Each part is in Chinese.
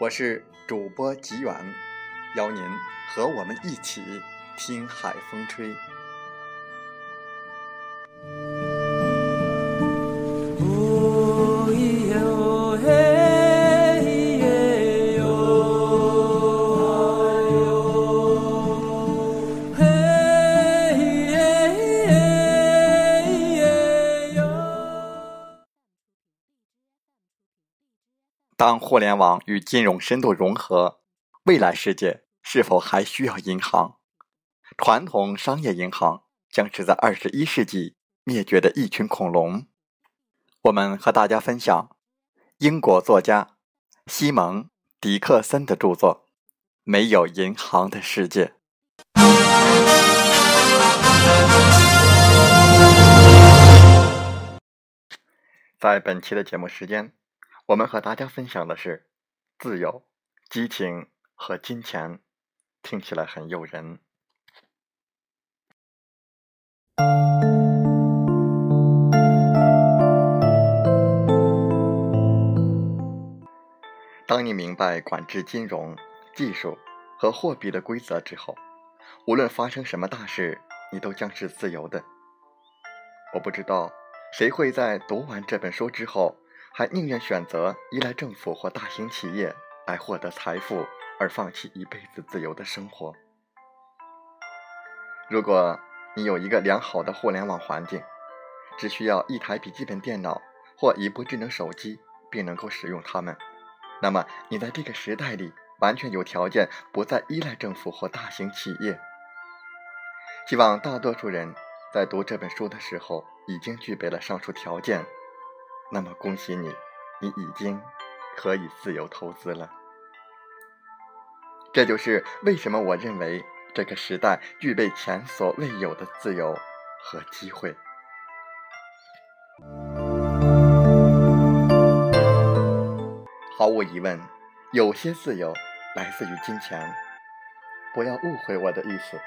我是主播吉远。邀您和我们一起听海风吹。互联网与金融深度融合，未来世界。是否还需要银行？传统商业银行将是在二十一世纪灭绝的一群恐龙。我们和大家分享英国作家西蒙·迪克森的著作《没有银行的世界》。在本期的节目时间，我们和大家分享的是自由、激情和金钱。听起来很诱人。当你明白管制金融、技术和货币的规则之后，无论发生什么大事，你都将是自由的。我不知道谁会在读完这本书之后，还宁愿选择依赖政府或大型企业来获得财富。而放弃一辈子自由的生活。如果你有一个良好的互联网环境，只需要一台笔记本电脑或一部智能手机，并能够使用它们，那么你在这个时代里完全有条件不再依赖政府或大型企业。希望大多数人在读这本书的时候已经具备了上述条件。那么恭喜你，你已经可以自由投资了。这就是为什么我认为这个时代具备前所未有的自由和机会。毫无疑问，有些自由来自于金钱。不要误会我的意思，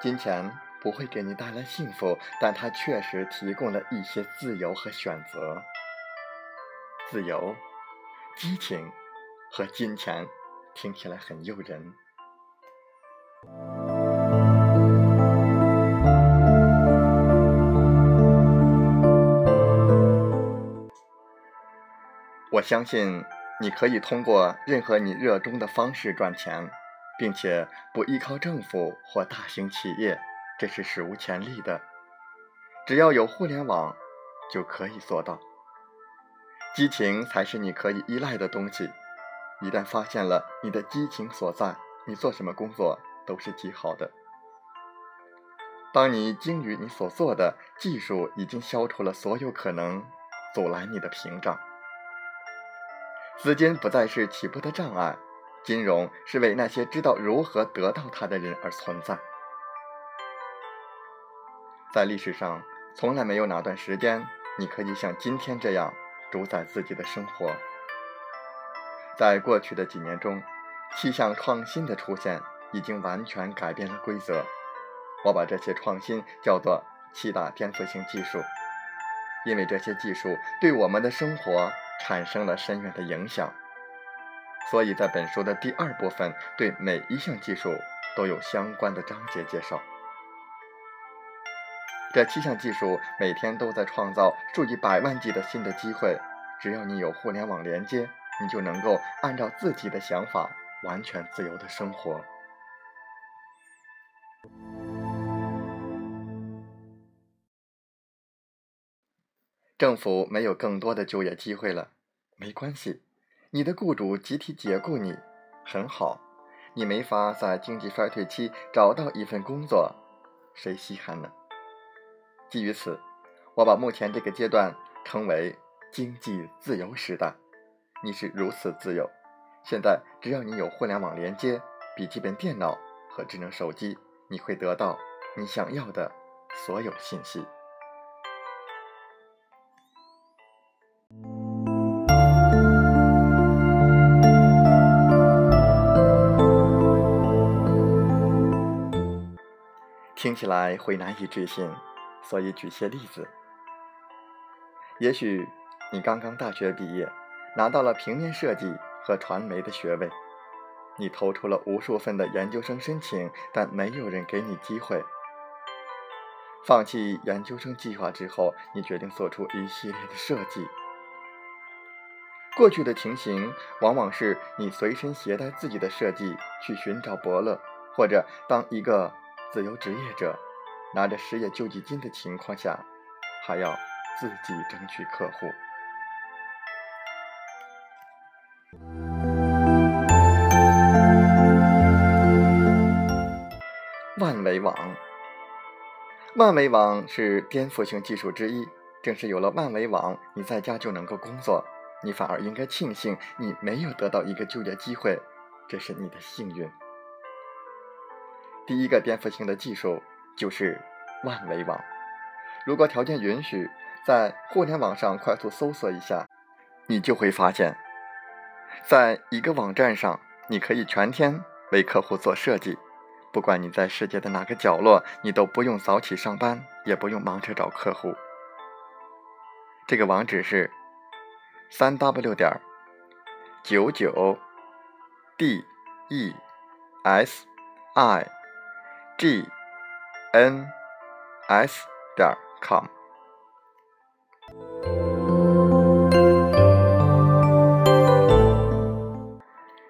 金钱不会给你带来幸福，但它确实提供了一些自由和选择。自由、激情和金钱。听起来很诱人。我相信你可以通过任何你热衷的方式赚钱，并且不依靠政府或大型企业，这是史无前例的。只要有互联网，就可以做到。激情才是你可以依赖的东西。一旦发现了你的激情所在，你做什么工作都是极好的。当你精于你所做的，技术已经消除了所有可能阻拦你的屏障，资金不再是起步的障碍，金融是为那些知道如何得到它的人而存在。在历史上，从来没有哪段时间你可以像今天这样主宰自己的生活。在过去的几年中，气象创新的出现已经完全改变了规则。我把这些创新叫做七大颠覆性技术，因为这些技术对我们的生活产生了深远的影响。所以在本书的第二部分，对每一项技术都有相关的章节介绍。这七项技术每天都在创造数以百万计的新的机会。只要你有互联网连接，你就能够按照自己的想法完全自由的生活。政府没有更多的就业机会了，没关系，你的雇主集体解雇你，很好。你没法在经济衰退期找到一份工作，谁稀罕呢？基于此，我把目前这个阶段称为经济自由时代。你是如此自由，现在只要你有互联网连接、笔记本电脑和智能手机，你会得到你想要的所有信息。听起来会难以置信。所以举些例子，也许你刚刚大学毕业，拿到了平面设计和传媒的学位，你投出了无数份的研究生申请，但没有人给你机会。放弃研究生计划之后，你决定做出一系列的设计。过去的情形往往是你随身携带自己的设计去寻找伯乐，或者当一个自由职业者。拿着失业救济金的情况下，还要自己争取客户。万维网，万维网是颠覆性技术之一。正是有了万维网，你在家就能够工作，你反而应该庆幸你没有得到一个就业机会，这是你的幸运。第一个颠覆性的技术。就是万维网。如果条件允许，在互联网上快速搜索一下，你就会发现，在一个网站上，你可以全天为客户做设计。不管你在世界的哪个角落，你都不用早起上班，也不用忙着找客户。这个网址是三 w 点九九 d e s i g。N s 点 com，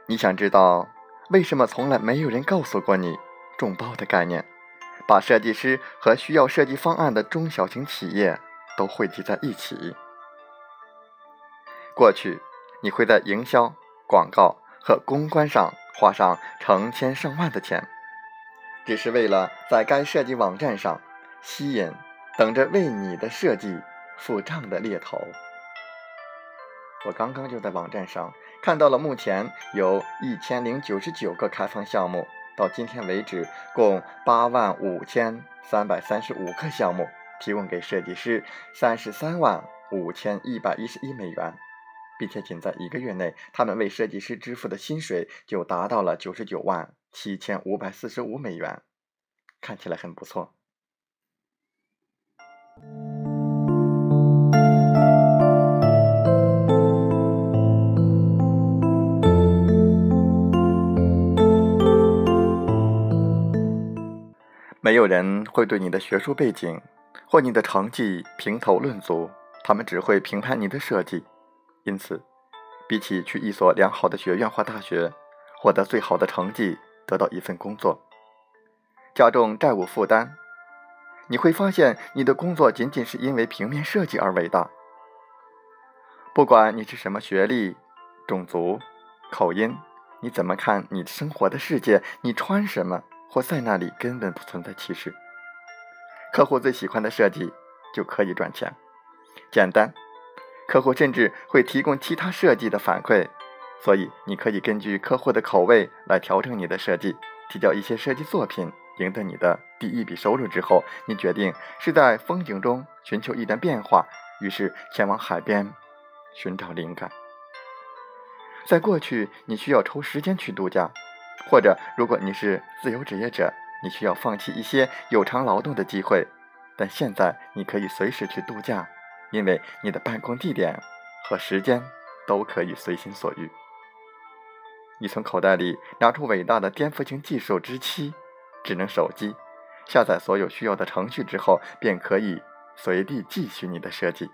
你想知道为什么从来没有人告诉过你众包的概念？把设计师和需要设计方案的中小型企业都汇集在一起。过去，你会在营销、广告和公关上花上成千上万的钱。只是为了在该设计网站上吸引等着为你的设计付账的猎头。我刚刚就在网站上看到了，目前有一千零九十九个开放项目，到今天为止，共八万五千三百三十五个项目，提供给设计师三十三万五千一百一十一美元，并且仅在一个月内，他们为设计师支付的薪水就达到了九十九万。七千五百四十五美元，看起来很不错。没有人会对你的学术背景或你的成绩评头论足，他们只会评判你的设计。因此，比起去一所良好的学院或大学，获得最好的成绩。得到一份工作，加重债务负担，你会发现你的工作仅仅是因为平面设计而伟大。不管你是什么学历、种族、口音，你怎么看你生活的世界，你穿什么或在那里根本不存在歧视。客户最喜欢的设计就可以赚钱，简单。客户甚至会提供其他设计的反馈。所以，你可以根据客户的口味来调整你的设计，提交一些设计作品，赢得你的第一笔收入之后，你决定是在风景中寻求一点变化，于是前往海边寻找灵感。在过去，你需要抽时间去度假，或者如果你是自由职业者，你需要放弃一些有偿劳动的机会，但现在你可以随时去度假，因为你的办公地点和时间都可以随心所欲。你从口袋里拿出伟大的颠覆性技术之七——智能手机，下载所有需要的程序之后，便可以随地继续你的设计。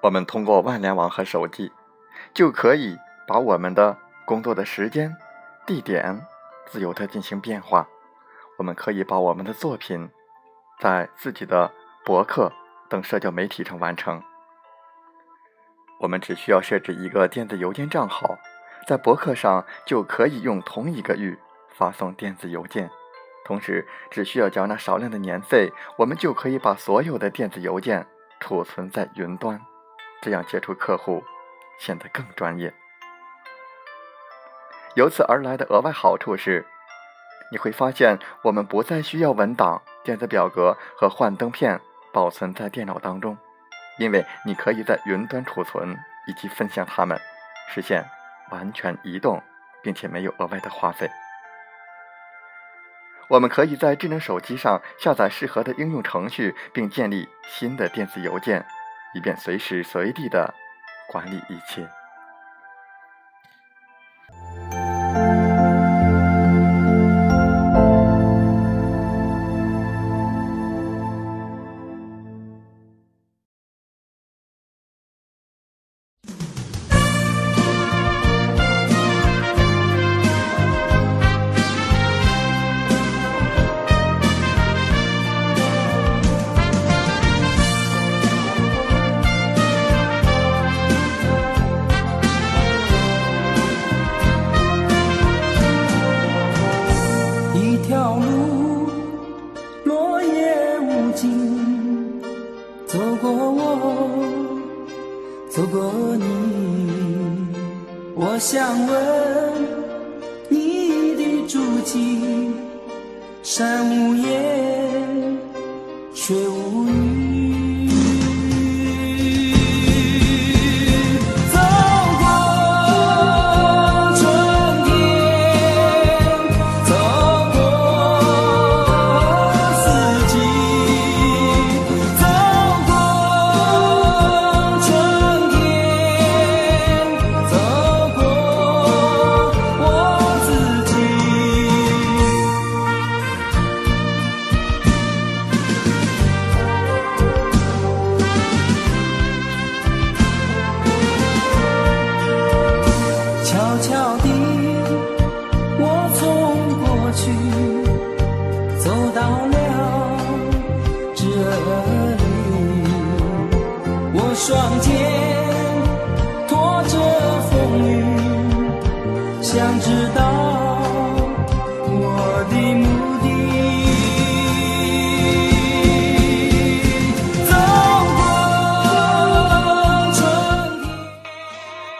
我们通过万联网和手机，就可以把我们的工作的时间、地点自由的进行变化。我们可以把我们的作品在自己的博客等社交媒体上完成。我们只需要设置一个电子邮件账号，在博客上就可以用同一个域发送电子邮件。同时，只需要缴纳少量的年费，我们就可以把所有的电子邮件储存在云端。这样接触客户显得更专业。由此而来的额外好处是，你会发现我们不再需要文档、电子表格和幻灯片保存在电脑当中，因为你可以在云端储存以及分享它们，实现完全移动，并且没有额外的花费。我们可以在智能手机上下载适合的应用程序，并建立新的电子邮件。以便随时随地的管理一切。我想问你的足迹，山无言，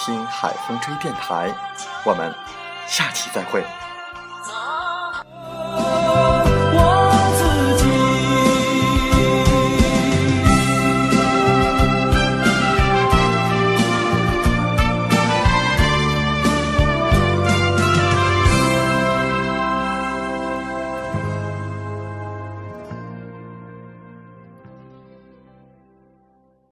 听海风吹电台”。我们下期再会。